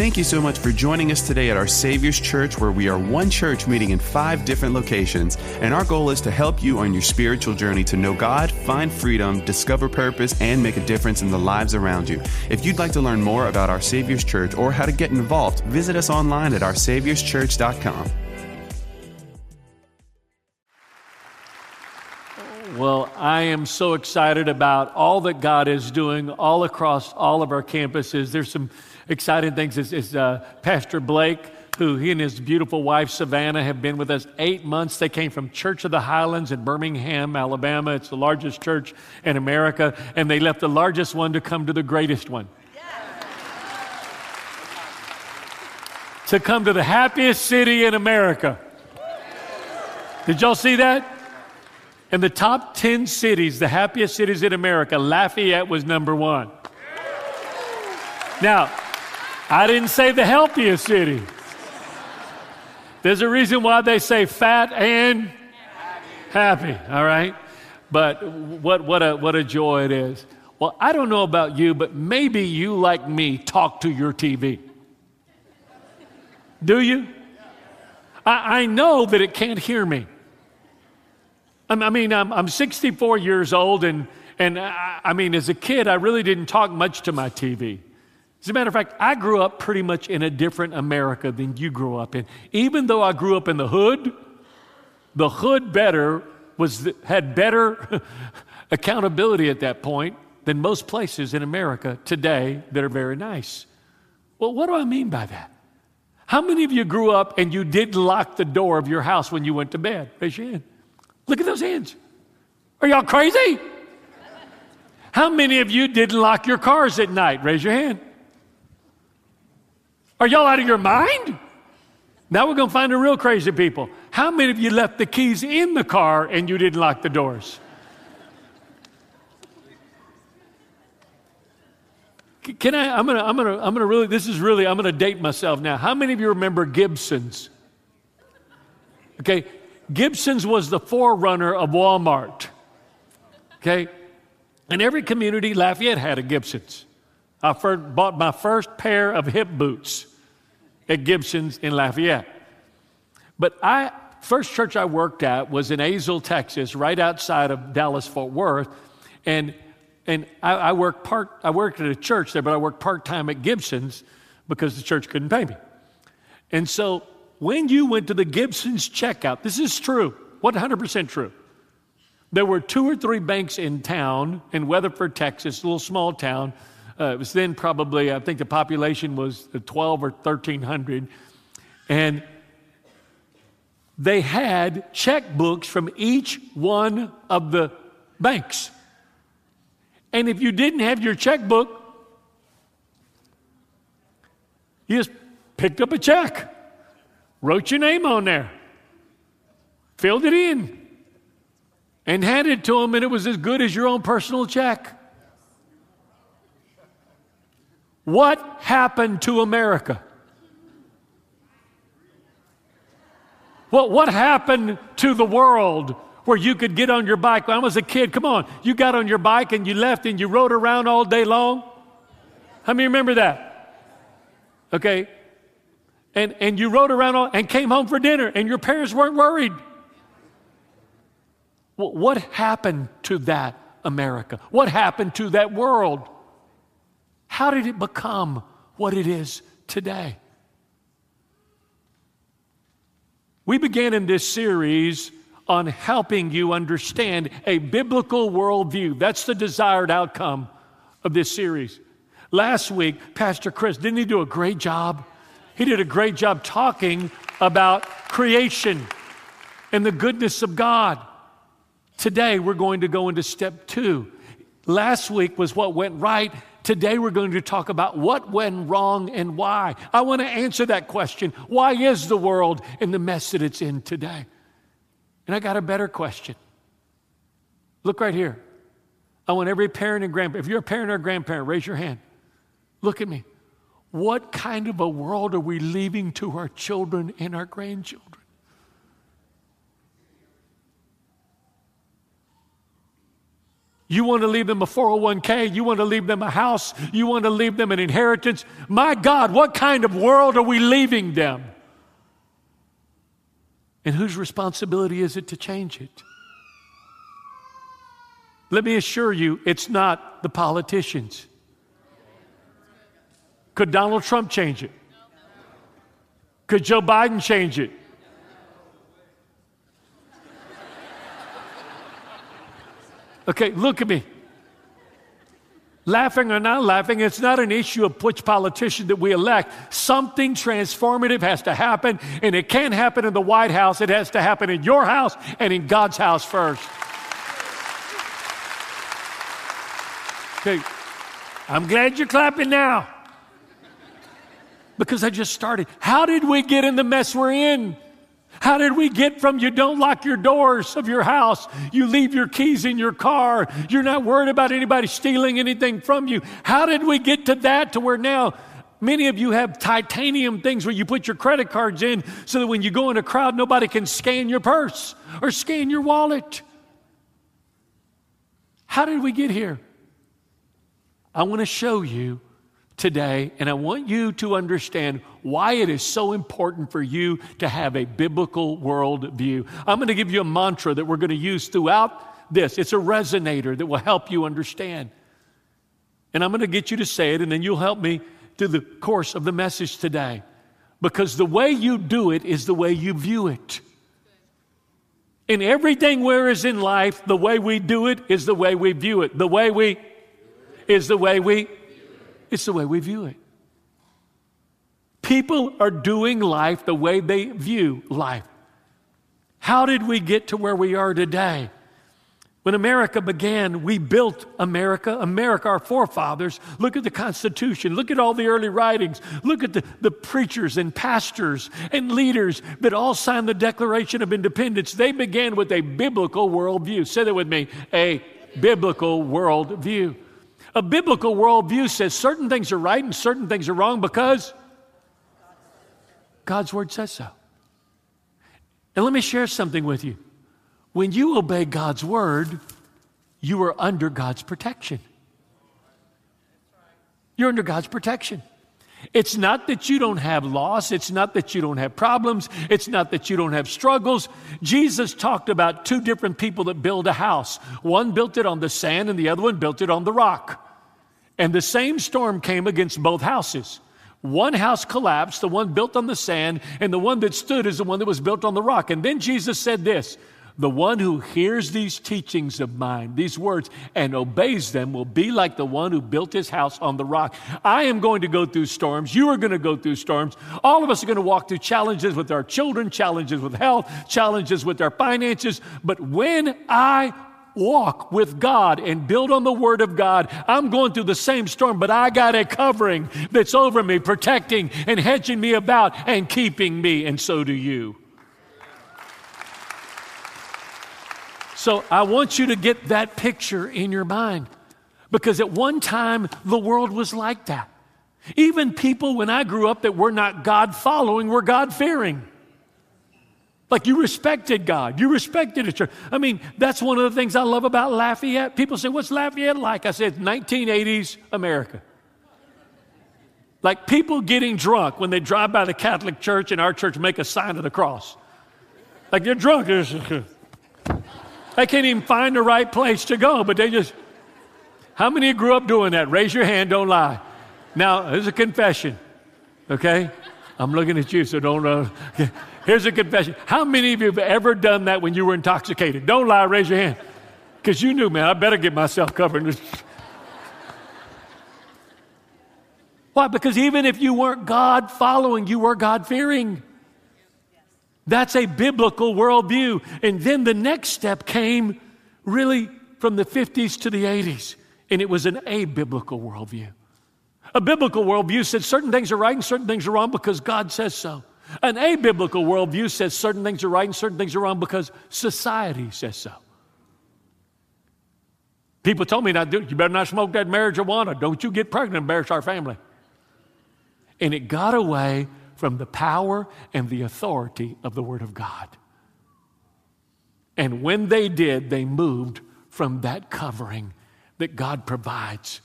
Thank you so much for joining us today at our Savior's Church, where we are one church meeting in five different locations. And our goal is to help you on your spiritual journey to know God, find freedom, discover purpose, and make a difference in the lives around you. If you'd like to learn more about our Savior's Church or how to get involved, visit us online at oursaviorschurch.com. Well, I am so excited about all that God is doing all across all of our campuses. There's some exciting things. is, it's uh, Pastor Blake, who he and his beautiful wife Savannah have been with us eight months. They came from Church of the Highlands in Birmingham, Alabama. It's the largest church in America, and they left the largest one to come to the greatest one. To come to the happiest city in America. Did y'all see that? In the top 10 cities, the happiest cities in America, Lafayette was number one. Now, I didn't say the healthiest city. There's a reason why they say fat and happy, all right? But what, what, a, what a joy it is. Well, I don't know about you, but maybe you, like me, talk to your TV. Do you? I, I know that it can't hear me. I mean, I'm, I'm 64 years old, and, and I, I mean, as a kid, I really didn't talk much to my TV. As a matter of fact, I grew up pretty much in a different America than you grew up in. Even though I grew up in the hood, the hood better was had better accountability at that point than most places in America today that are very nice. Well, what do I mean by that? How many of you grew up and you didn't lock the door of your house when you went to bed? Raise your hand. Look at those hands. Are y'all crazy? How many of you didn't lock your cars at night? Raise your hand. Are y'all out of your mind? Now we're going to find the real crazy people. How many of you left the keys in the car and you didn't lock the doors? Can I? I'm gonna, I'm gonna, I'm gonna really, this is really, I'm gonna date myself now. How many of you remember Gibson's? Okay, Gibson's was the forerunner of Walmart. Okay? In every community, Lafayette had a Gibson's. I first bought my first pair of hip boots at Gibson's in Lafayette. But I, first church I worked at was in Azle, Texas, right outside of Dallas Fort Worth. And, and I, I, worked part, I worked at a church there, but I worked part time at Gibson's because the church couldn't pay me. And so when you went to the Gibson's checkout, this is true, 100% true. There were two or three banks in town in Weatherford, Texas, a little small town. Uh, it was then probably, I think the population was 12 or 1300. And they had checkbooks from each one of the banks. And if you didn't have your checkbook, you just picked up a check wrote your name on there, filled it in, and handed it to them, and it was as good as your own personal check. What happened to America? What, what happened to the world where you could get on your bike? When I was a kid, come on, you got on your bike and you left and you rode around all day long? How many remember that? Okay, and, and you rode around all, and came home for dinner and your parents weren't worried. Well, what happened to that America? What happened to that world? How did it become what it is today? We began in this series on helping you understand a biblical worldview. That's the desired outcome of this series. Last week, Pastor Chris, didn't he do a great job? He did a great job talking about creation and the goodness of God. Today, we're going to go into step two. Last week was what went right. Today, we're going to talk about what went wrong and why. I want to answer that question. Why is the world in the mess that it's in today? And I got a better question. Look right here. I want every parent and grandparent, if you're a parent or a grandparent, raise your hand. Look at me. What kind of a world are we leaving to our children and our grandchildren? You want to leave them a 401k. You want to leave them a house. You want to leave them an inheritance. My God, what kind of world are we leaving them? And whose responsibility is it to change it? Let me assure you, it's not the politicians. Could Donald Trump change it? Could Joe Biden change it? Okay, look at me. Laughing or not laughing, it's not an issue of which politician that we elect. Something transformative has to happen, and it can't happen in the White House. It has to happen in your house and in God's house first. Okay, I'm glad you're clapping now because I just started. How did we get in the mess we're in? How did we get from you don't lock your doors of your house, you leave your keys in your car, you're not worried about anybody stealing anything from you? How did we get to that to where now many of you have titanium things where you put your credit cards in so that when you go in a crowd, nobody can scan your purse or scan your wallet? How did we get here? I want to show you today, and I want you to understand why it is so important for you to have a biblical worldview. I'm going to give you a mantra that we're going to use throughout this. It's a resonator that will help you understand. And I'm going to get you to say it, and then you'll help me through the course of the message today. Because the way you do it is the way you view it. In everything where is in life, the way we do it is the way we view it. The way we is the way we it's the way we view it. People are doing life the way they view life. How did we get to where we are today? When America began, we built America. America, our forefathers. Look at the Constitution. Look at all the early writings. Look at the, the preachers and pastors and leaders that all signed the Declaration of Independence. They began with a biblical worldview. Say that with me a biblical worldview. A biblical worldview says certain things are right and certain things are wrong because God's word says so. And let me share something with you. When you obey God's word, you are under God's protection. You're under God's protection. It's not that you don't have loss. It's not that you don't have problems. It's not that you don't have struggles. Jesus talked about two different people that build a house. One built it on the sand and the other one built it on the rock. And the same storm came against both houses. One house collapsed, the one built on the sand, and the one that stood is the one that was built on the rock. And then Jesus said this the one who hears these teachings of mine, these words, and obeys them will be like the one who built his house on the rock. I am going to go through storms. You are going to go through storms. All of us are going to walk through challenges with our children, challenges with health, challenges with our finances. But when I walk with God and build on the Word of God, I'm going through the same storm, but I got a covering that's over me, protecting and hedging me about and keeping me, and so do you. So I want you to get that picture in your mind because at one time the world was like that. Even people when I grew up that were not God following were God fearing. Like you respected God, you respected the church. I mean, that's one of the things I love about Lafayette. People say, What's Lafayette like? I said, 1980s America. Like people getting drunk when they drive by the Catholic church and our church make a sign of the cross. Like they're drunk. They can't even find the right place to go, but they just. How many grew up doing that? Raise your hand, don't lie. Now, here's a confession, okay? I'm looking at you, so don't. Uh, here's a confession. How many of you have ever done that when you were intoxicated? Don't lie, raise your hand. Because you knew, man, I better get myself covered. Why? Because even if you weren't God following, you were God fearing. That's a biblical worldview. And then the next step came really from the 50s to the 80s, and it was an abiblical worldview. A biblical worldview said certain things are right and certain things are wrong because God says so. An abiblical worldview says certain things are right and certain things are wrong because society says so. People told me, you better not smoke that marijuana. Don't you get pregnant, and embarrass our family. And it got away from the power and the authority of the Word of God. And when they did, they moved from that covering that God provides.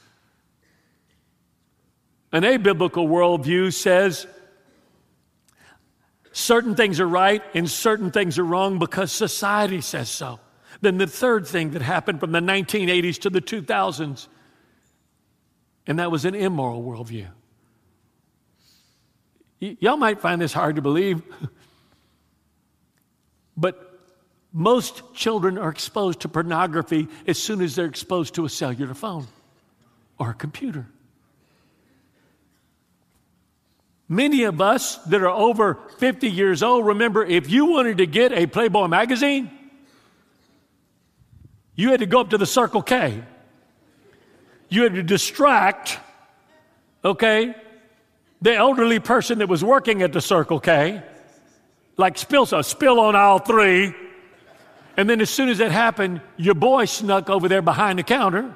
An abiblical worldview says certain things are right and certain things are wrong because society says so. Then the third thing that happened from the 1980s to the 2000s, and that was an immoral worldview. Y'all might find this hard to believe, but most children are exposed to pornography as soon as they're exposed to a cellular phone or a computer. Many of us that are over 50 years old remember if you wanted to get a Playboy magazine, you had to go up to the Circle K. You had to distract, okay, the elderly person that was working at the Circle K, like spill, a spill on aisle three. And then as soon as that happened, your boy snuck over there behind the counter,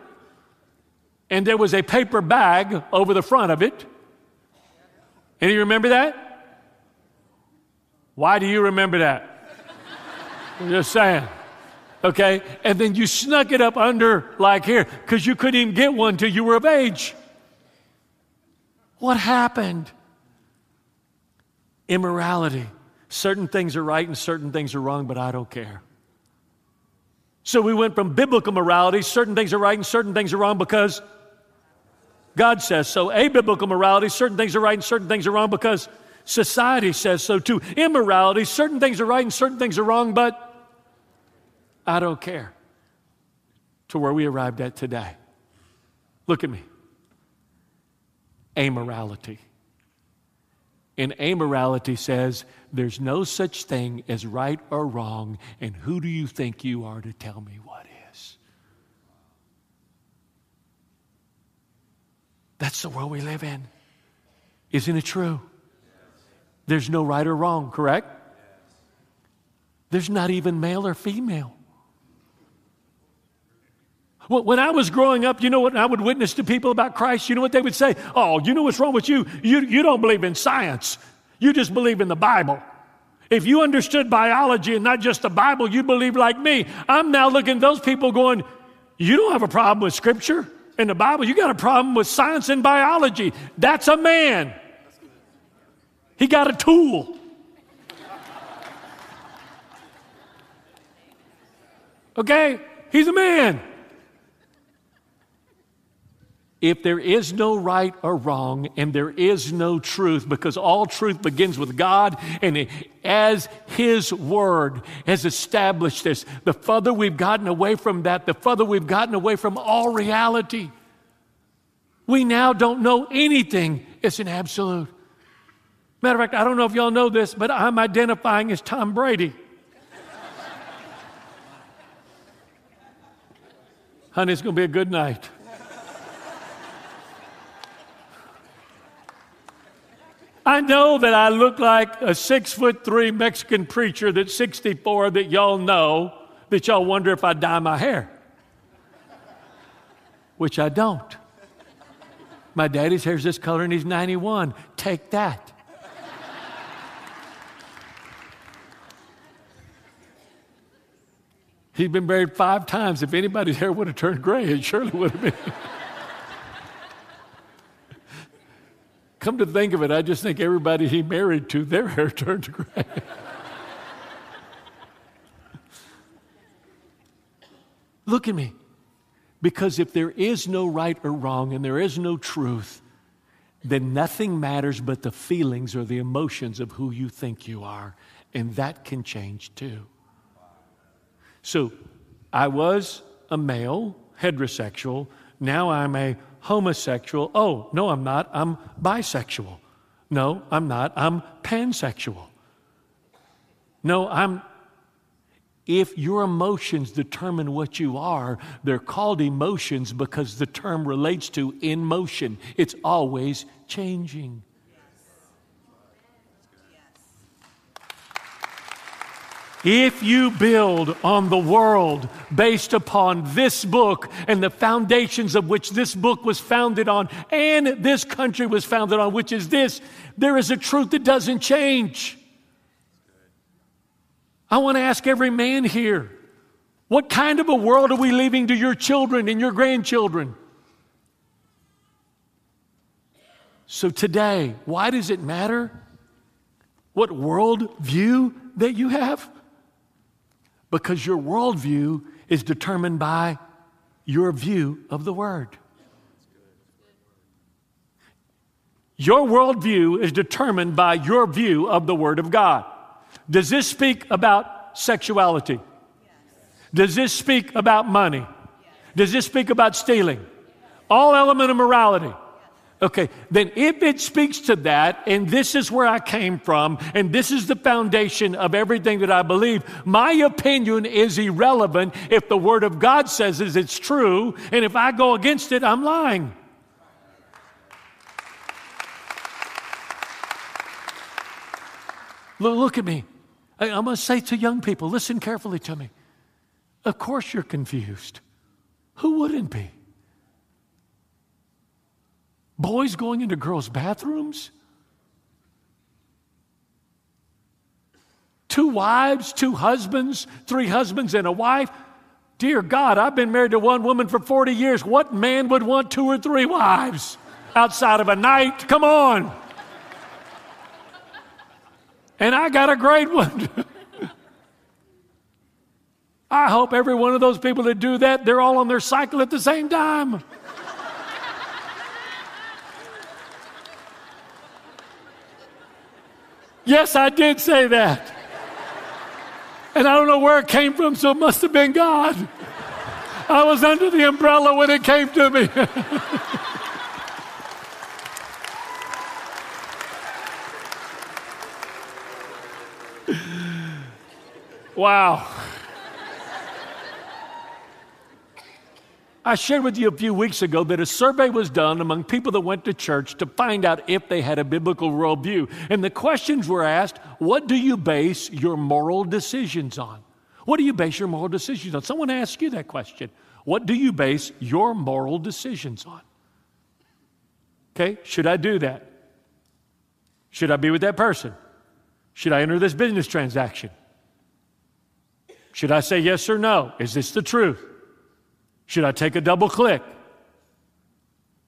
and there was a paper bag over the front of it any remember that? Why do you remember that? I'm just saying. Okay? And then you snuck it up under, like here, because you couldn't even get one till you were of age. What happened? Immorality. Certain things are right and certain things are wrong, but I don't care. So we went from biblical morality, certain things are right and certain things are wrong because God says so. Abiblical morality, certain things are right and certain things are wrong because society says so too. Immorality, certain things are right and certain things are wrong, but I don't care. To where we arrived at today. Look at me. Amorality. And amorality says there's no such thing as right or wrong, and who do you think you are to tell me what is? That's the world we live in. Isn't it true? There's no right or wrong, correct? There's not even male or female. When I was growing up, you know what I would witness to people about Christ? You know what they would say? Oh, you know what's wrong with you? You, you don't believe in science, you just believe in the Bible. If you understood biology and not just the Bible, you believe like me. I'm now looking at those people going, You don't have a problem with Scripture in the Bible. You got a problem with science and biology. That's a man. He got a tool. Okay? He's a man. If there is no right or wrong and there is no truth, because all truth begins with God, and as His Word has established this, the further we've gotten away from that, the further we've gotten away from all reality. We now don't know anything. It's an absolute. Matter of fact, I don't know if y'all know this, but I'm identifying as Tom Brady. Honey, it's going to be a good night. I know that I look like a six foot three Mexican preacher that's 64 that y'all know, that y'all wonder if I dye my hair, which I don't. My daddy's hair's this color and he's 91. Take that. He's been married five times. If anybody's hair would have turned gray, it surely would have been. Come to think of it, I just think everybody he married to, their hair turned gray. Look at me. Because if there is no right or wrong and there is no truth, then nothing matters but the feelings or the emotions of who you think you are. And that can change too. So I was a male, heterosexual. Now I'm a homosexual. Oh, no, I'm not. I'm bisexual. No, I'm not. I'm pansexual. No, I'm. If your emotions determine what you are, they're called emotions because the term relates to in motion. It's always changing. If you build on the world based upon this book and the foundations of which this book was founded on and this country was founded on, which is this, there is a truth that doesn't change. I want to ask every man here What kind of a world are we leaving to your children and your grandchildren? So today, why does it matter what world view that you have? Because your worldview is determined by your view of the Word. Your worldview is determined by your view of the Word of God. Does this speak about sexuality? Does this speak about money? Does this speak about stealing? All element of morality. Okay, then if it speaks to that, and this is where I came from, and this is the foundation of everything that I believe, my opinion is irrelevant if the Word of God says it's true, and if I go against it, I'm lying. Look, at me. I'm going to say to young people, listen carefully to me. Of course you're confused. Who wouldn't be? Boys going into girls' bathrooms? Two wives, two husbands, three husbands, and a wife. Dear God, I've been married to one woman for 40 years. What man would want two or three wives outside of a night? Come on. And I got a great one. I hope every one of those people that do that, they're all on their cycle at the same time. Yes, I did say that. And I don't know where it came from, so it must have been God. I was under the umbrella when it came to me. wow. I shared with you a few weeks ago that a survey was done among people that went to church to find out if they had a biblical worldview. And the questions were asked what do you base your moral decisions on? What do you base your moral decisions on? Someone asked you that question. What do you base your moral decisions on? Okay, should I do that? Should I be with that person? Should I enter this business transaction? Should I say yes or no? Is this the truth? Should I take a double click?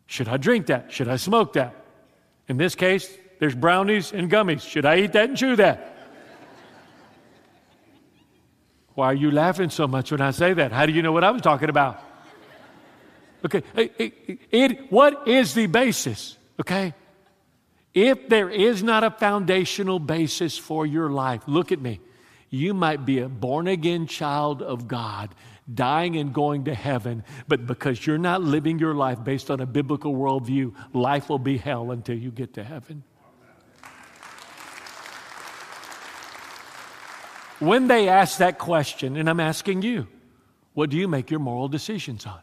Should I drink that? Should I smoke that? In this case, there's brownies and gummies. Should I eat that and chew that? Why are you laughing so much when I say that? How do you know what I was talking about? Okay, it, it, what is the basis? Okay? If there is not a foundational basis for your life, look at me. You might be a born again child of God dying and going to heaven, but because you're not living your life based on a biblical worldview, life will be hell until you get to heaven. When they ask that question, and I'm asking you, what do you make your moral decisions on?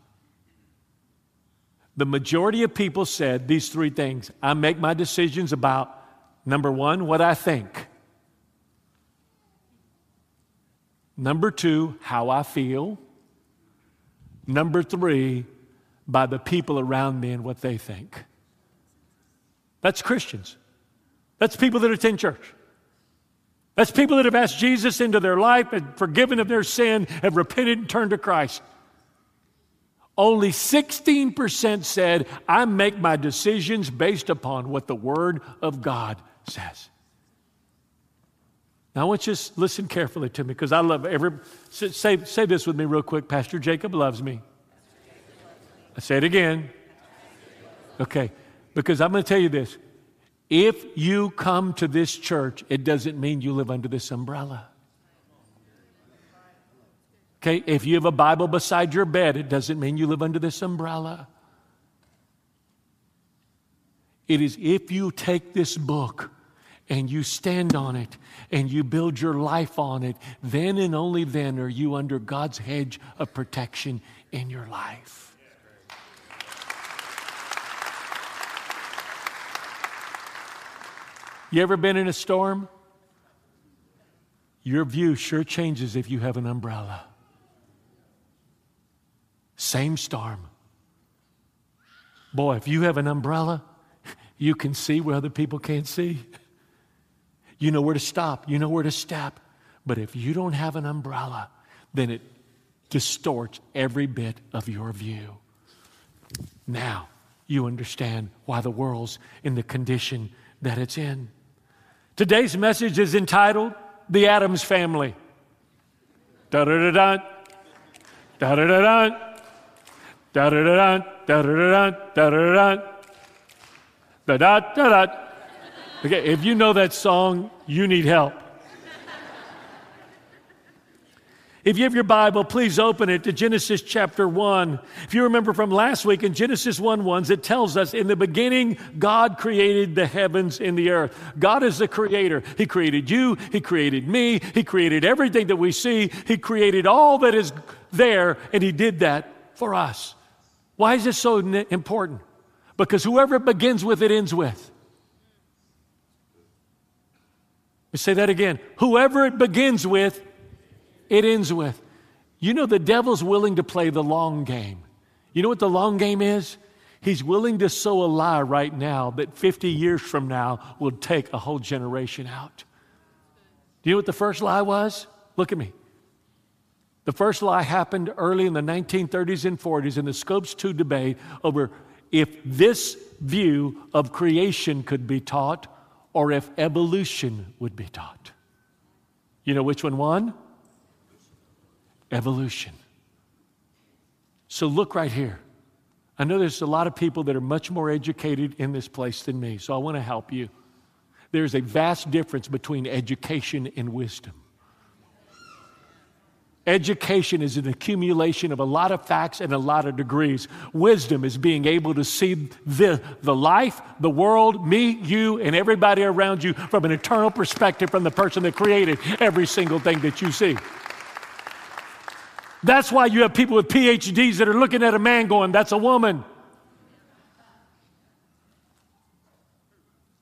The majority of people said these three things I make my decisions about number one, what I think. Number two, how I feel. Number three, by the people around me and what they think. That's Christians. That's people that attend church. That's people that have asked Jesus into their life and forgiven of their sin, have repented and turned to Christ. Only 16% said, I make my decisions based upon what the Word of God says. Now, I want you to listen carefully to me because I love every. Say, say this with me real quick. Pastor Jacob loves me. I say it again. Okay, because I'm going to tell you this. If you come to this church, it doesn't mean you live under this umbrella. Okay, if you have a Bible beside your bed, it doesn't mean you live under this umbrella. It is if you take this book and you stand on it and you build your life on it, then and only then are you under God's hedge of protection in your life. You ever been in a storm? Your view sure changes if you have an umbrella. Same storm. Boy, if you have an umbrella, you can see where other people can't see. You know where to stop, you know where to step. But if you don't have an umbrella, then it distorts every bit of your view. Now you understand why the world's in the condition that it's in. Today's message is entitled The Adams Family. Da da da da. Da da da da. Da da da da. Da da da da. Da da da da. Da da da. Okay, if you know that song, you need help. If you have your Bible, please open it to Genesis chapter 1. If you remember from last week in Genesis 1 1, it tells us in the beginning, God created the heavens and the earth. God is the creator. He created you, He created me, He created everything that we see, He created all that is there, and He did that for us. Why is this so important? Because whoever it begins with, it ends with. Let say that again. Whoever it begins with, it ends with. You know, the devil's willing to play the long game. You know what the long game is? He's willing to sow a lie right now that 50 years from now will take a whole generation out. Do you know what the first lie was? Look at me. The first lie happened early in the 1930s and 40s in the Scopes 2 debate over if this view of creation could be taught or if evolution would be taught. You know which one won? Evolution. So look right here. I know there's a lot of people that are much more educated in this place than me, so I want to help you. There's a vast difference between education and wisdom. Education is an accumulation of a lot of facts and a lot of degrees. Wisdom is being able to see the, the life, the world, me, you, and everybody around you from an eternal perspective from the person that created every single thing that you see. That's why you have people with PhDs that are looking at a man going, That's a woman.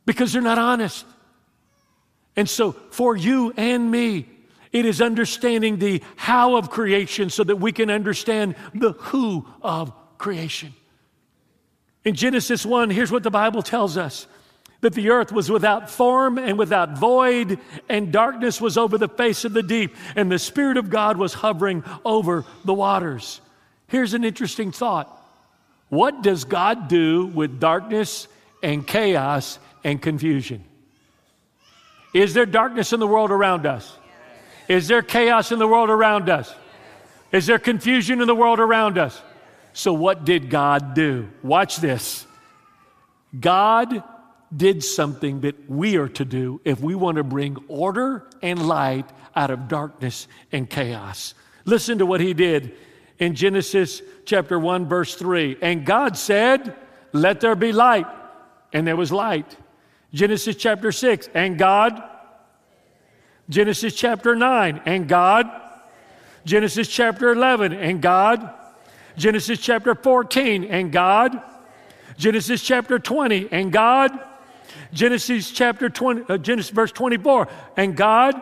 Because they're not honest. And so, for you and me, it is understanding the how of creation so that we can understand the who of creation. In Genesis 1, here's what the Bible tells us that the earth was without form and without void, and darkness was over the face of the deep, and the Spirit of God was hovering over the waters. Here's an interesting thought What does God do with darkness and chaos and confusion? Is there darkness in the world around us? Is there chaos in the world around us? Is there confusion in the world around us? So, what did God do? Watch this. God did something that we are to do if we want to bring order and light out of darkness and chaos. Listen to what he did in Genesis chapter 1, verse 3. And God said, Let there be light. And there was light. Genesis chapter 6, and God Genesis chapter 9, and God. Genesis chapter 11, and God. Genesis chapter 14, and God. Genesis chapter 20, and God. Genesis chapter 20, uh, Genesis verse 24, and God.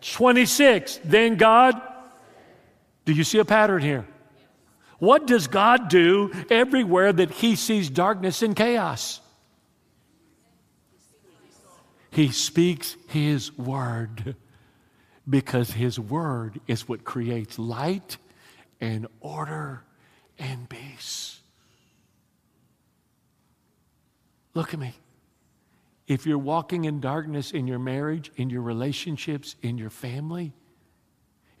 26, then God. Do you see a pattern here? What does God do everywhere that He sees darkness and chaos? He speaks His word because His word is what creates light and order and peace. Look at me. If you're walking in darkness in your marriage, in your relationships, in your family,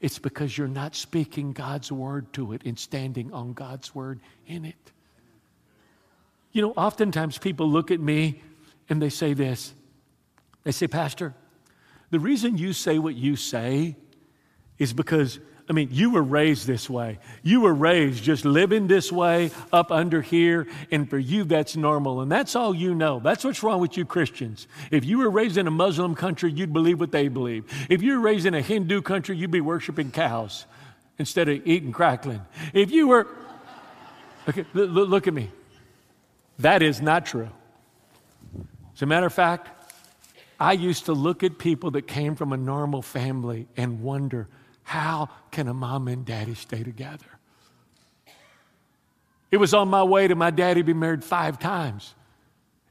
it's because you're not speaking God's word to it and standing on God's word in it. You know, oftentimes people look at me and they say this they say, Pastor, the reason you say what you say is because, I mean, you were raised this way. You were raised just living this way up under here, and for you, that's normal. And that's all you know. That's what's wrong with you Christians. If you were raised in a Muslim country, you'd believe what they believe. If you were raised in a Hindu country, you'd be worshiping cows instead of eating crackling. If you were, okay, look, at me. That is not true. As a matter of fact, I used to look at people that came from a normal family and wonder, how can a mom and daddy stay together? It was on my way to my daddy be married five times.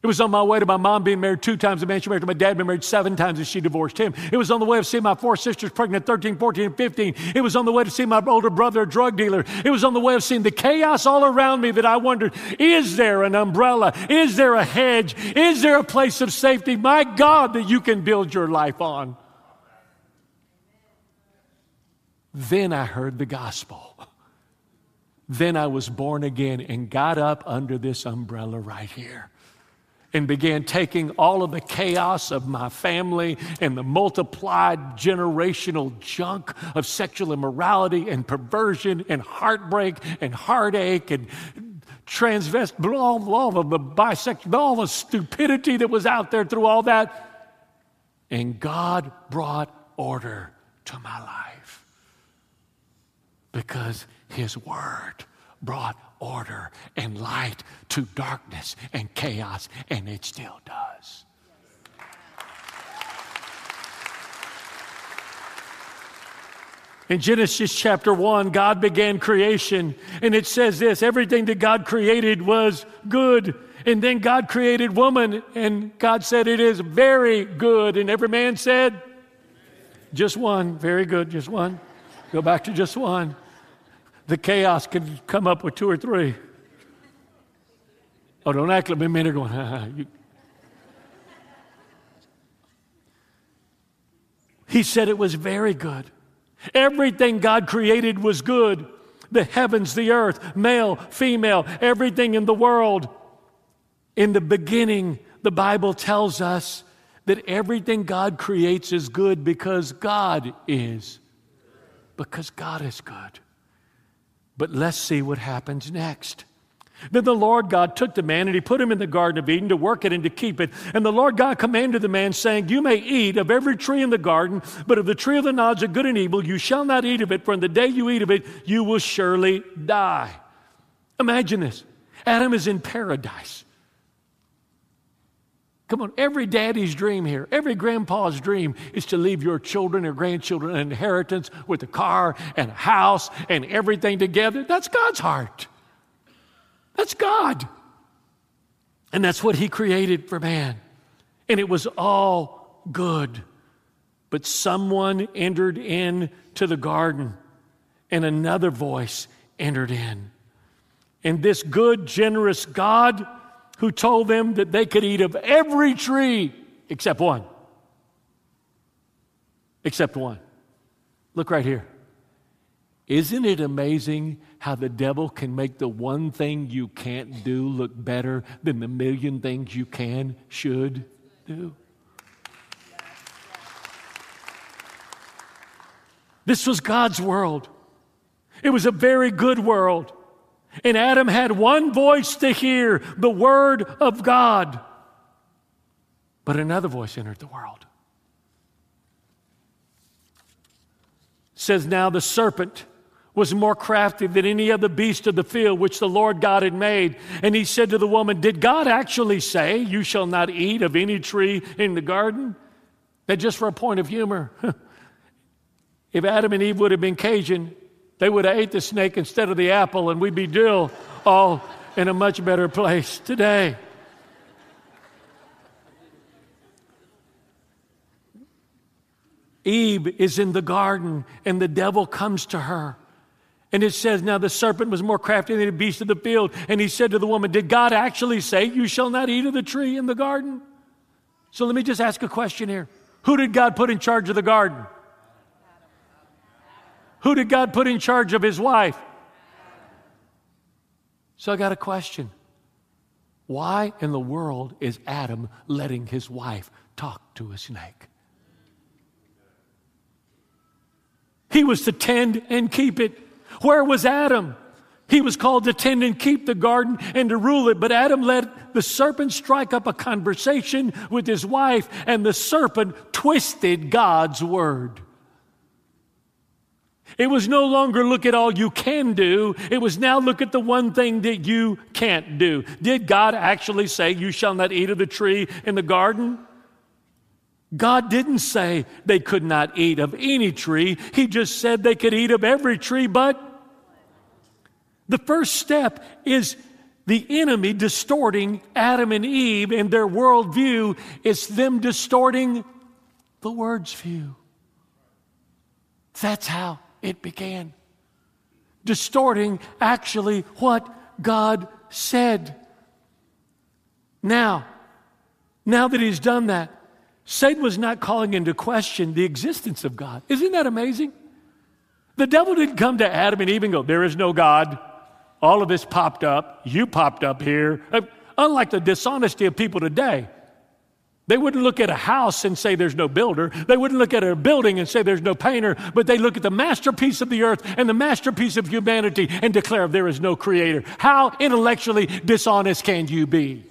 It was on my way to my mom being married two times, the man she married to my dad been married seven times and she divorced him. It was on the way of seeing my four sisters pregnant, 13, 14, and 15. It was on the way to see my older brother, a drug dealer. It was on the way of seeing the chaos all around me that I wondered, is there an umbrella? Is there a hedge? Is there a place of safety? My God, that you can build your life on. Then I heard the gospel. Then I was born again and got up under this umbrella right here and began taking all of the chaos of my family and the multiplied generational junk of sexual immorality and perversion and heartbreak and heartache and transvest, all, all of the bisexual, all the stupidity that was out there through all that. And God brought order to my life because His Word brought order and light to darkness and chaos, and it still does. In Genesis chapter 1, God began creation, and it says this everything that God created was good. And then God created woman, and God said, It is very good. And every man said, Just one. Very good, just one. Go back to just one the chaos could come up with two or three. Oh, don't act like me, men are going, ha, ha. You. He said it was very good. Everything God created was good. The heavens, the earth, male, female, everything in the world. In the beginning, the Bible tells us that everything God creates is good because God is. Because God is good. But let's see what happens next. Then the Lord God took the man and he put him in the Garden of Eden to work it and to keep it. And the Lord God commanded the man, saying, You may eat of every tree in the garden, but of the tree of the knowledge of good and evil you shall not eat of it, for in the day you eat of it, you will surely die. Imagine this Adam is in paradise. Come on, every daddy's dream here, every grandpa's dream is to leave your children or grandchildren an inheritance with a car and a house and everything together. That's God's heart. That's God. And that's what He created for man. And it was all good. But someone entered into the garden, and another voice entered in. And this good, generous God who told them that they could eat of every tree except one. Except one. Look right here. Isn't it amazing how the devil can make the one thing you can't do look better than the million things you can, should do? This was God's world. It was a very good world. And Adam had one voice to hear the word of God. But another voice entered the world. It says now the serpent was more crafty than any other beast of the field which the Lord God had made. And he said to the woman, Did God actually say, You shall not eat of any tree in the garden? That just for a point of humor. if Adam and Eve would have been Cajun, they would have ate the snake instead of the apple, and we'd be still all in a much better place today. Eve is in the garden, and the devil comes to her. And it says, Now the serpent was more crafty than the beast of the field. And he said to the woman, Did God actually say, You shall not eat of the tree in the garden? So let me just ask a question here Who did God put in charge of the garden? Who did God put in charge of his wife? So I got a question. Why in the world is Adam letting his wife talk to a snake? He was to tend and keep it. Where was Adam? He was called to tend and keep the garden and to rule it. But Adam let the serpent strike up a conversation with his wife, and the serpent twisted God's word. It was no longer look at all you can do. It was now look at the one thing that you can't do. Did God actually say, You shall not eat of the tree in the garden? God didn't say they could not eat of any tree. He just said they could eat of every tree, but the first step is the enemy distorting Adam and Eve and their worldview. It's them distorting the word's view. That's how it began. Distorting actually what God said. Now, now that he's done that, Satan was not calling into question the existence of God. Isn't that amazing? The devil didn't come to Adam and Eve and go, There is no God. All of this popped up. You popped up here. Uh, unlike the dishonesty of people today, they wouldn't look at a house and say there's no builder. They wouldn't look at a building and say there's no painter, but they look at the masterpiece of the earth and the masterpiece of humanity and declare there is no creator. How intellectually dishonest can you be?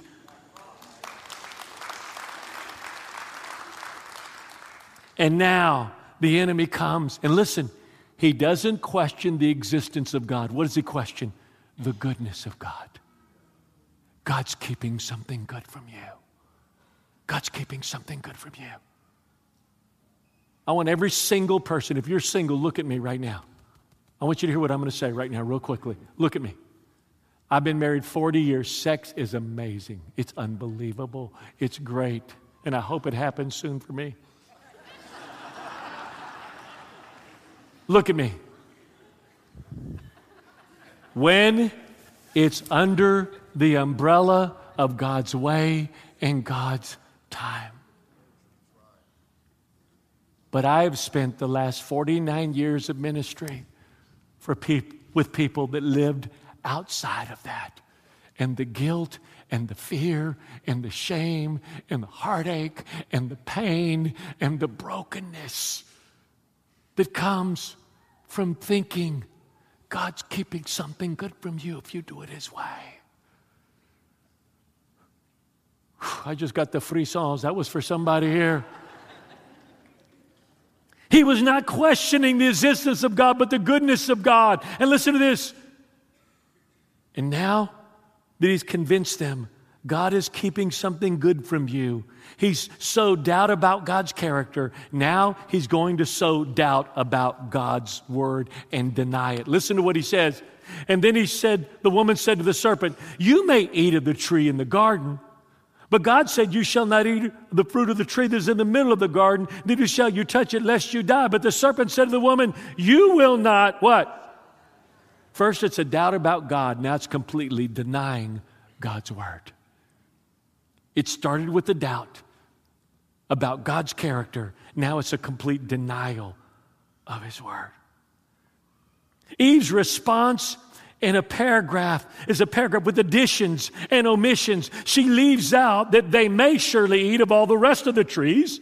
And now the enemy comes. And listen, he doesn't question the existence of God. What does he question? The goodness of God. God's keeping something good from you. God's keeping something good from you. I want every single person, if you're single, look at me right now. I want you to hear what I'm going to say right now, real quickly. Look at me. I've been married 40 years. Sex is amazing, it's unbelievable, it's great. And I hope it happens soon for me. Look at me. When it's under the umbrella of God's way and God's time. But I've spent the last 49 years of ministry for peop- with people that lived outside of that. And the guilt and the fear and the shame and the heartache and the pain and the brokenness that comes from thinking God's keeping something good from you if you do it His way. I just got the free songs. That was for somebody here. he was not questioning the existence of God, but the goodness of God. And listen to this. And now that He's convinced them, God is keeping something good from you. He's sowed doubt about God's character. Now he's going to sow doubt about God's word and deny it. Listen to what he says. And then he said, the woman said to the serpent, You may eat of the tree in the garden. But God said, You shall not eat the fruit of the tree that is in the middle of the garden, neither shall you touch it lest you die. But the serpent said to the woman, You will not what? First, it's a doubt about God. Now it's completely denying God's word. It started with a doubt about God's character. Now it's a complete denial of His Word. Eve's response in a paragraph is a paragraph with additions and omissions. She leaves out that they may surely eat of all the rest of the trees.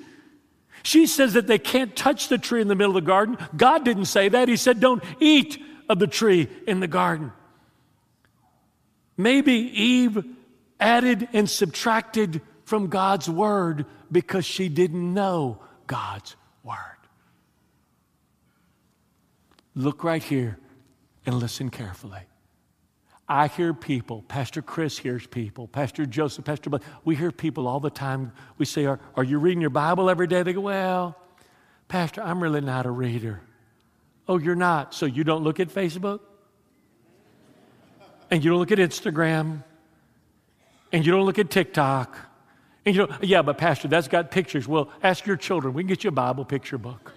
She says that they can't touch the tree in the middle of the garden. God didn't say that. He said, don't eat of the tree in the garden. Maybe Eve added and subtracted from God's word because she didn't know God's word. Look right here and listen carefully. I hear people, Pastor Chris hears people, Pastor Joseph, Pastor, we hear people all the time. We say, are, are you reading your Bible every day? They go, Well, Pastor, I'm really not a reader. Oh, you're not. So you don't look at Facebook? And you don't look at Instagram? And you don't look at TikTok? And you know, yeah, but Pastor, that's got pictures. Well, ask your children. We can get you a Bible picture book.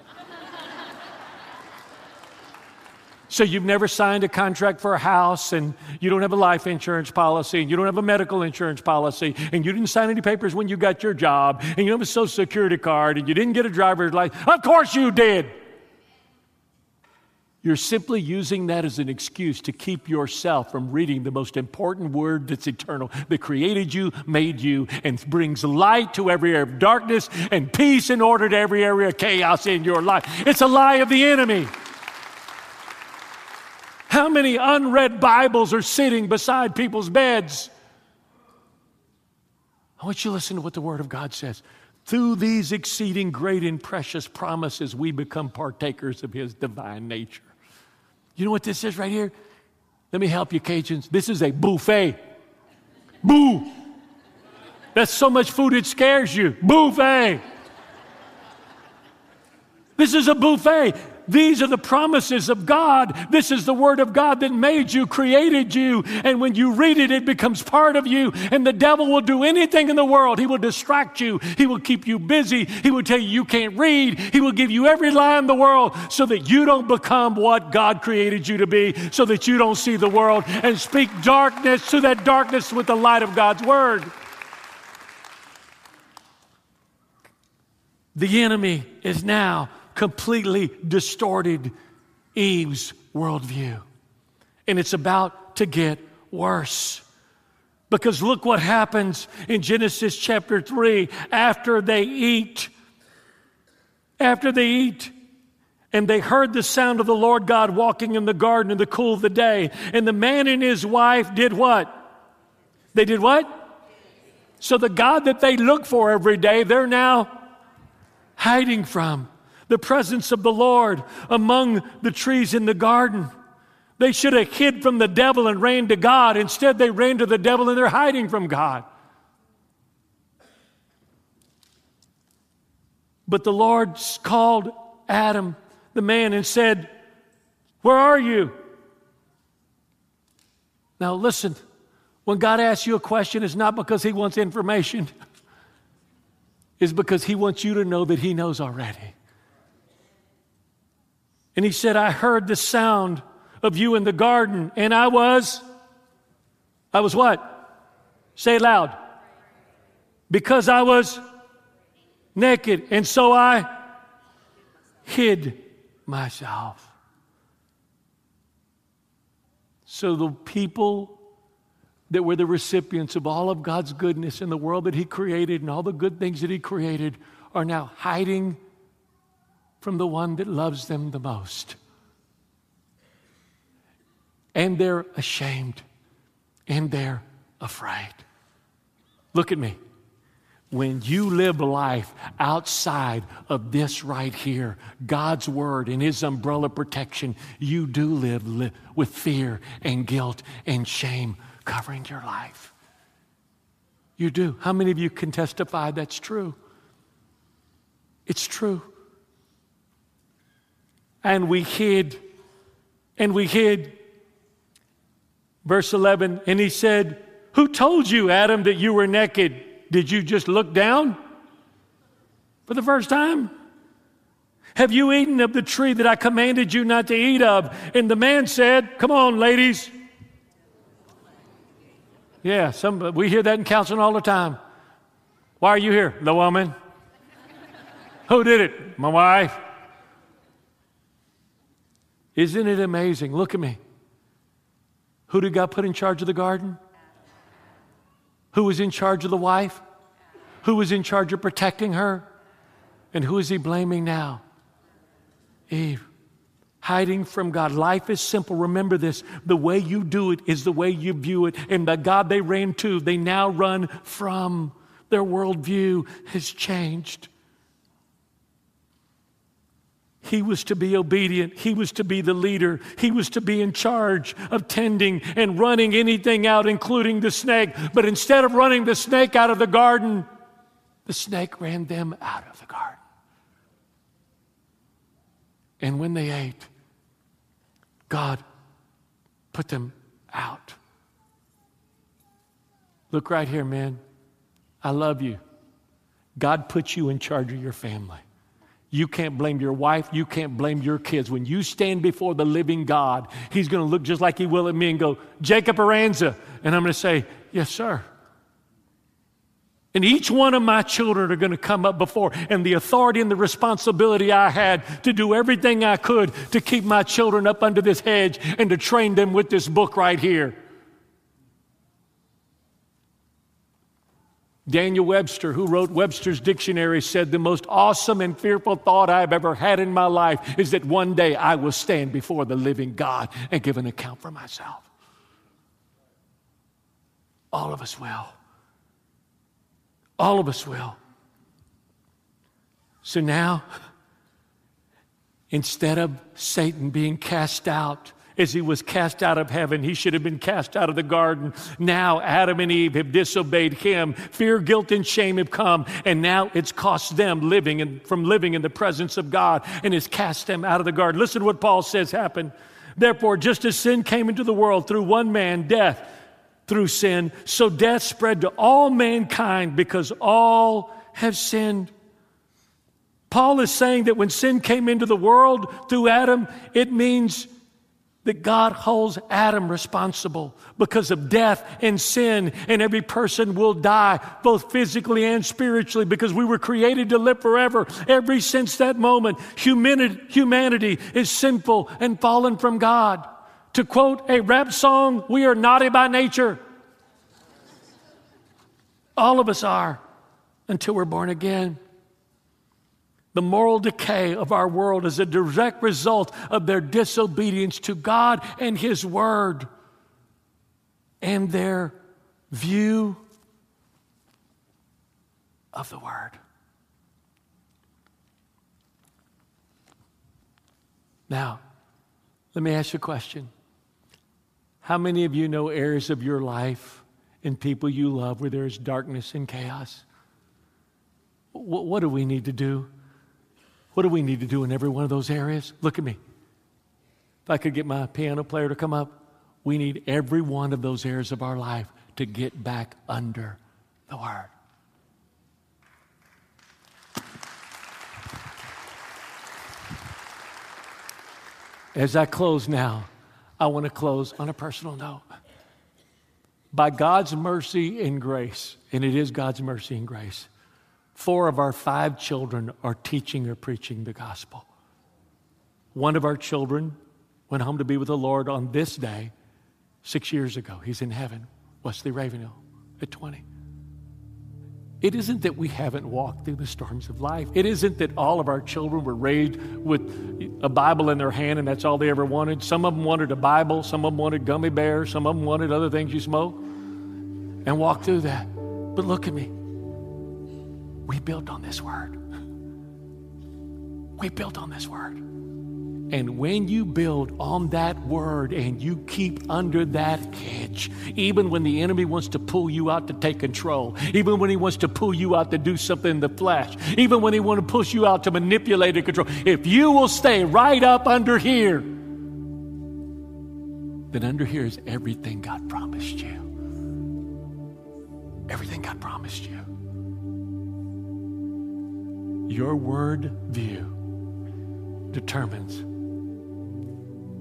So you've never signed a contract for a house and you don't have a life insurance policy and you don't have a medical insurance policy and you didn't sign any papers when you got your job and you don't have a social security card and you didn't get a driver's license. Of course you did. You're simply using that as an excuse to keep yourself from reading the most important word that's eternal, that created you, made you, and brings light to every area of darkness and peace and order to every area of chaos in your life. It's a lie of the enemy. How many unread Bibles are sitting beside people's beds? I want you to listen to what the Word of God says. Through these exceeding great and precious promises, we become partakers of His divine nature. You know what this is right here? Let me help you, Cajuns. This is a buffet. Boo! That's so much food it scares you. Buffet! This is a buffet. These are the promises of God. This is the Word of God that made you, created you. And when you read it, it becomes part of you. And the devil will do anything in the world. He will distract you. He will keep you busy. He will tell you you can't read. He will give you every lie in the world so that you don't become what God created you to be, so that you don't see the world and speak darkness to that darkness with the light of God's Word. The enemy is now completely distorted Eve's worldview. And it's about to get worse. Because look what happens in Genesis chapter 3 after they eat. After they eat, and they heard the sound of the Lord God walking in the garden in the cool of the day. And the man and his wife did what? They did what? So the God that they look for every day, they're now hiding from the presence of the Lord among the trees in the garden. They should have hid from the devil and ran to God. Instead, they ran to the devil and they're hiding from God. But the Lord called Adam, the man, and said, Where are you? Now, listen, when God asks you a question, it's not because He wants information it's because he wants you to know that he knows already. And he said, I heard the sound of you in the garden, and I was, I was what? Say loud. Because I was naked, and so I hid myself. So the people that were the recipients of all of God's goodness in the world that He created and all the good things that He created are now hiding from the one that loves them the most. And they're ashamed and they're afraid. Look at me. When you live a life outside of this right here, God's word and His umbrella protection, you do live, live with fear and guilt and shame covering your life. You do. How many of you can testify that's true? It's true. And we hid, and we hid. Verse 11, and he said, Who told you, Adam, that you were naked? Did you just look down for the first time? Have you eaten of the tree that I commanded you not to eat of? And the man said, Come on, ladies. Yeah, some, we hear that in counseling all the time. Why are you here? The woman. Who did it? My wife. Isn't it amazing? Look at me. Who did God put in charge of the garden? Who was in charge of the wife? Who was in charge of protecting her? And who is he blaming now? Eve hiding from God. Life is simple. Remember this. The way you do it is the way you view it. And the God they ran to, they now run from. Their worldview has changed. He was to be obedient. He was to be the leader. He was to be in charge of tending and running anything out, including the snake. But instead of running the snake out of the garden, the snake ran them out of the garden. And when they ate, God put them out. Look right here, man. I love you. God put you in charge of your family. You can't blame your wife. You can't blame your kids. When you stand before the living God, He's going to look just like He will at me and go, Jacob Aranza. And I'm going to say, Yes, sir. And each one of my children are going to come up before, and the authority and the responsibility I had to do everything I could to keep my children up under this hedge and to train them with this book right here. Daniel Webster, who wrote Webster's Dictionary, said the most awesome and fearful thought I've ever had in my life is that one day I will stand before the living God and give an account for myself. All of us will. All of us will. So now, instead of Satan being cast out as he was cast out of heaven. He should have been cast out of the garden. Now Adam and Eve have disobeyed him. Fear, guilt, and shame have come, and now it's cost them living in, from living in the presence of God and has cast them out of the garden. Listen to what Paul says happened. Therefore, just as sin came into the world through one man, death through sin, so death spread to all mankind because all have sinned. Paul is saying that when sin came into the world through Adam, it means that God holds Adam responsible because of death and sin, and every person will die, both physically and spiritually, because we were created to live forever. Every since that moment, humanity, humanity is sinful and fallen from God. To quote a rap song, we are naughty by nature. All of us are until we're born again. The moral decay of our world is a direct result of their disobedience to God and His Word and their view of the Word. Now, let me ask you a question. How many of you know areas of your life and people you love where there is darkness and chaos? What, what do we need to do? What do we need to do in every one of those areas? Look at me. If I could get my piano player to come up, we need every one of those areas of our life to get back under the Word. As I close now, I want to close on a personal note. By God's mercy and grace, and it is God's mercy and grace, Four of our five children are teaching or preaching the gospel. One of our children went home to be with the Lord on this day six years ago. He's in heaven, Wesley Ravenhill, at 20. It isn't that we haven't walked through the storms of life. It isn't that all of our children were raised with a Bible in their hand and that's all they ever wanted. Some of them wanted a Bible, some of them wanted gummy bears, some of them wanted other things you smoke and walk through that. But look at me. We built on this word. We built on this word. And when you build on that word and you keep under that hedge, even when the enemy wants to pull you out to take control, even when he wants to pull you out to do something in the flesh, even when he wants to push you out to manipulate and control, if you will stay right up under here, then under here is everything God promised you. Everything God promised you your word view determines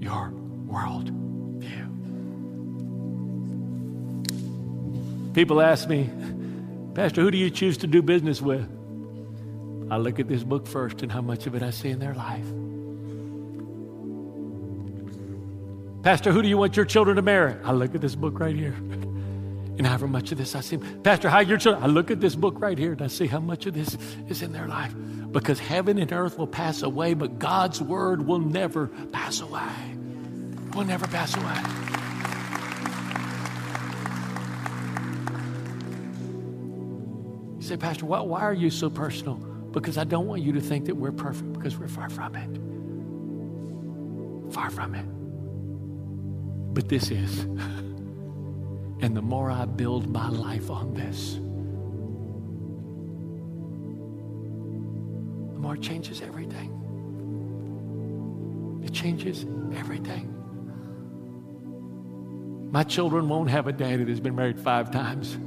your world view. People ask me, Pastor, who do you choose to do business with? I look at this book first and how much of it I see in their life. Pastor, who do you want your children to marry? I look at this book right here. And however much of this I see, Pastor, how your children, I look at this book right here and I see how much of this is in their life. Because heaven and earth will pass away, but God's word will never pass away. Will never pass away. You say, Pastor, why, why are you so personal? Because I don't want you to think that we're perfect because we're far from it. Far from it. But this is. And the more I build my life on this, the more it changes everything. It changes everything. My children won't have a daddy that's been married five times.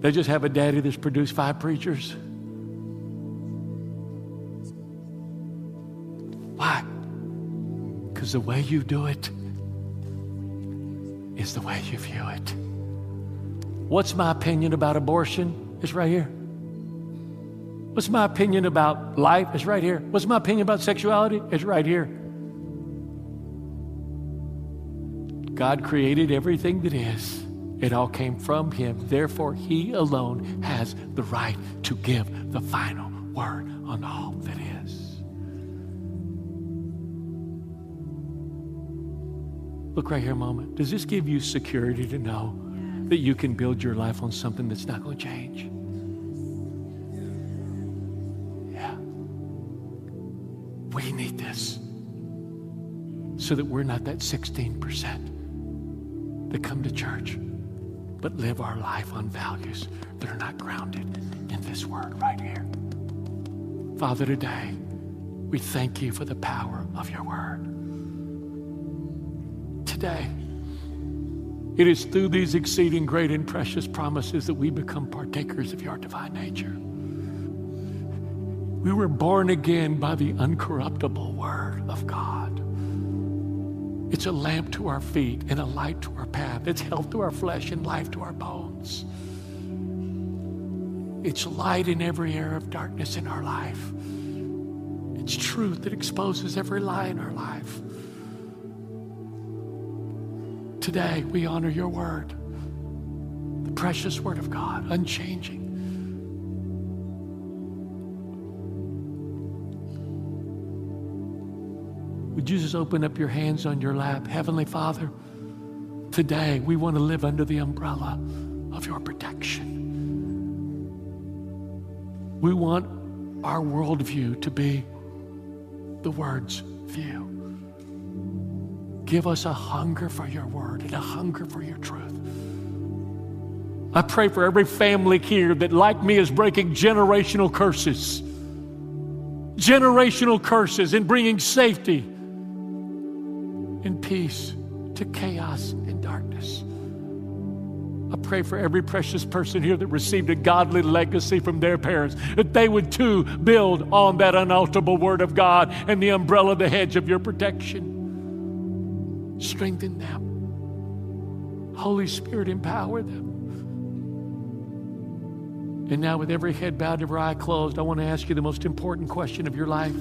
They just have a daddy that's produced five preachers. Why? Because the way you do it is the way you view it. What's my opinion about abortion? It's right here. What's my opinion about life? It's right here. What's my opinion about sexuality? It's right here. God created everything that is. It all came from Him. Therefore, He alone has the right to give the final word on all that is. Look right here a moment. Does this give you security to know that you can build your life on something that's not going to change. Yeah. We need this. so that we're not that 16% that come to church but live our life on values that are not grounded in this word right here. Father, today, we thank you for the power of your word. Today, it is through these exceeding great and precious promises that we become partakers of your divine nature. We were born again by the uncorruptible Word of God. It's a lamp to our feet and a light to our path. It's health to our flesh and life to our bones. It's light in every area of darkness in our life. It's truth that exposes every lie in our life. Today, we honor your word, the precious word of God, unchanging. Would you just open up your hands on your lap? Heavenly Father, today we want to live under the umbrella of your protection. We want our worldview to be the Word's view. Give us a hunger for your Word and a hunger for your truth. I pray for every family here that, like me, is breaking generational curses. Generational curses and bringing safety and peace to chaos and darkness. I pray for every precious person here that received a godly legacy from their parents, that they would too build on that unalterable word of God and the umbrella, the hedge of your protection. Strengthen them. Holy Spirit, empower them. And now, with every head bowed, every eye closed, I want to ask you the most important question of your life.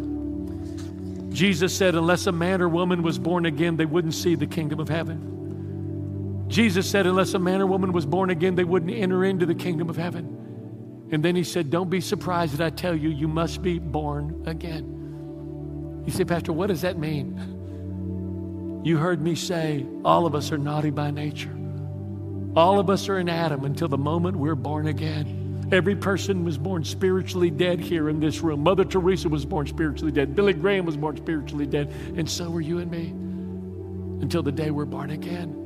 Jesus said, Unless a man or woman was born again, they wouldn't see the kingdom of heaven. Jesus said, Unless a man or woman was born again, they wouldn't enter into the kingdom of heaven. And then he said, Don't be surprised that I tell you, you must be born again. You say, Pastor, what does that mean? You heard me say, all of us are naughty by nature. All of us are in Adam until the moment we're born again. Every person was born spiritually dead here in this room. Mother Teresa was born spiritually dead. Billy Graham was born spiritually dead. And so were you and me until the day we're born again.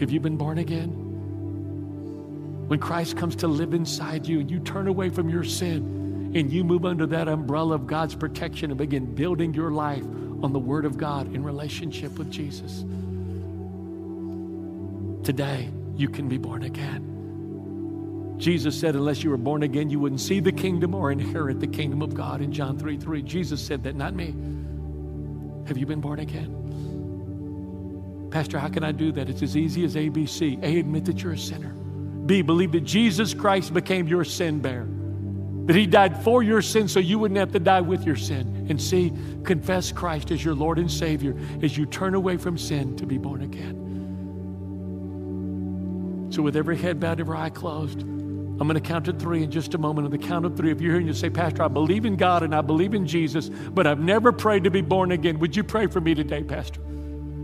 Have you been born again? When Christ comes to live inside you, and you turn away from your sin and you move under that umbrella of God's protection and begin building your life on the Word of God in relationship with Jesus. Today, you can be born again. Jesus said, unless you were born again, you wouldn't see the kingdom or inherit the kingdom of God in John 3 3. Jesus said that, not me. Have you been born again? Pastor, how can I do that? It's as easy as ABC. A, admit that you're a sinner. B, believe that Jesus Christ became your sin bearer, that he died for your sin so you wouldn't have to die with your sin. And C, confess Christ as your Lord and Savior as you turn away from sin to be born again. So, with every head bowed, every eye closed, I'm going to count to three in just a moment. On the count of three, if you're here and you say, Pastor, I believe in God and I believe in Jesus, but I've never prayed to be born again, would you pray for me today, Pastor?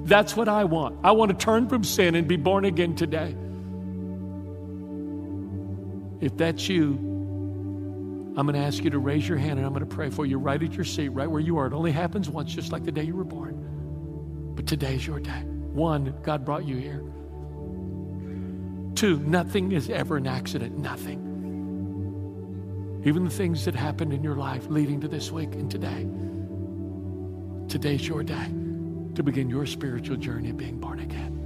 That's what I want. I want to turn from sin and be born again today. If that's you, I'm going to ask you to raise your hand and I'm going to pray for you right at your seat, right where you are. It only happens once, just like the day you were born. But today's your day. One, God brought you here. Two, nothing is ever an accident. Nothing. Even the things that happened in your life leading to this week and today. Today's your day to begin your spiritual journey of being born again.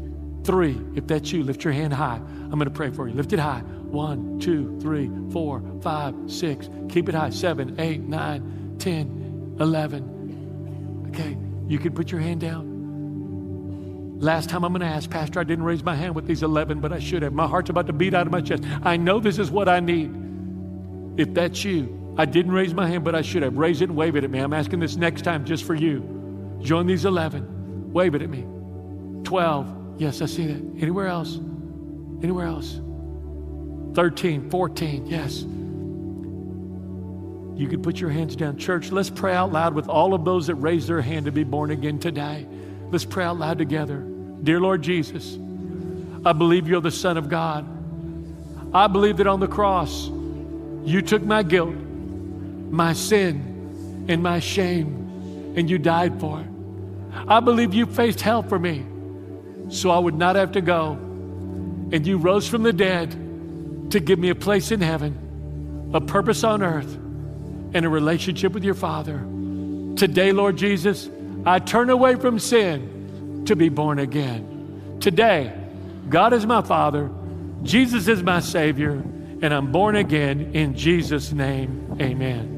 Three, if that's you, lift your hand high. I'm going to pray for you. Lift it high. One, two, three, four, five, six. Keep it high. Seven, eight, nine, ten, eleven. Okay, you can put your hand down. Last time I'm going to ask, Pastor, I didn't raise my hand with these 11, but I should have. My heart's about to beat out of my chest. I know this is what I need. If that's you, I didn't raise my hand, but I should have. Raise it and wave it at me. I'm asking this next time just for you. Join these 11. Wave it at me. 12. Yes, I see that. Anywhere else? Anywhere else? 13, 14. Yes. You can put your hands down. Church, let's pray out loud with all of those that raise their hand to be born again today. Let's pray out loud together. Dear Lord Jesus, I believe you're the Son of God. I believe that on the cross, you took my guilt, my sin, and my shame, and you died for it. I believe you faced hell for me so I would not have to go. And you rose from the dead to give me a place in heaven, a purpose on earth, and a relationship with your Father. Today, Lord Jesus, I turn away from sin to be born again. Today, God is my Father, Jesus is my Savior, and I'm born again in Jesus' name. Amen.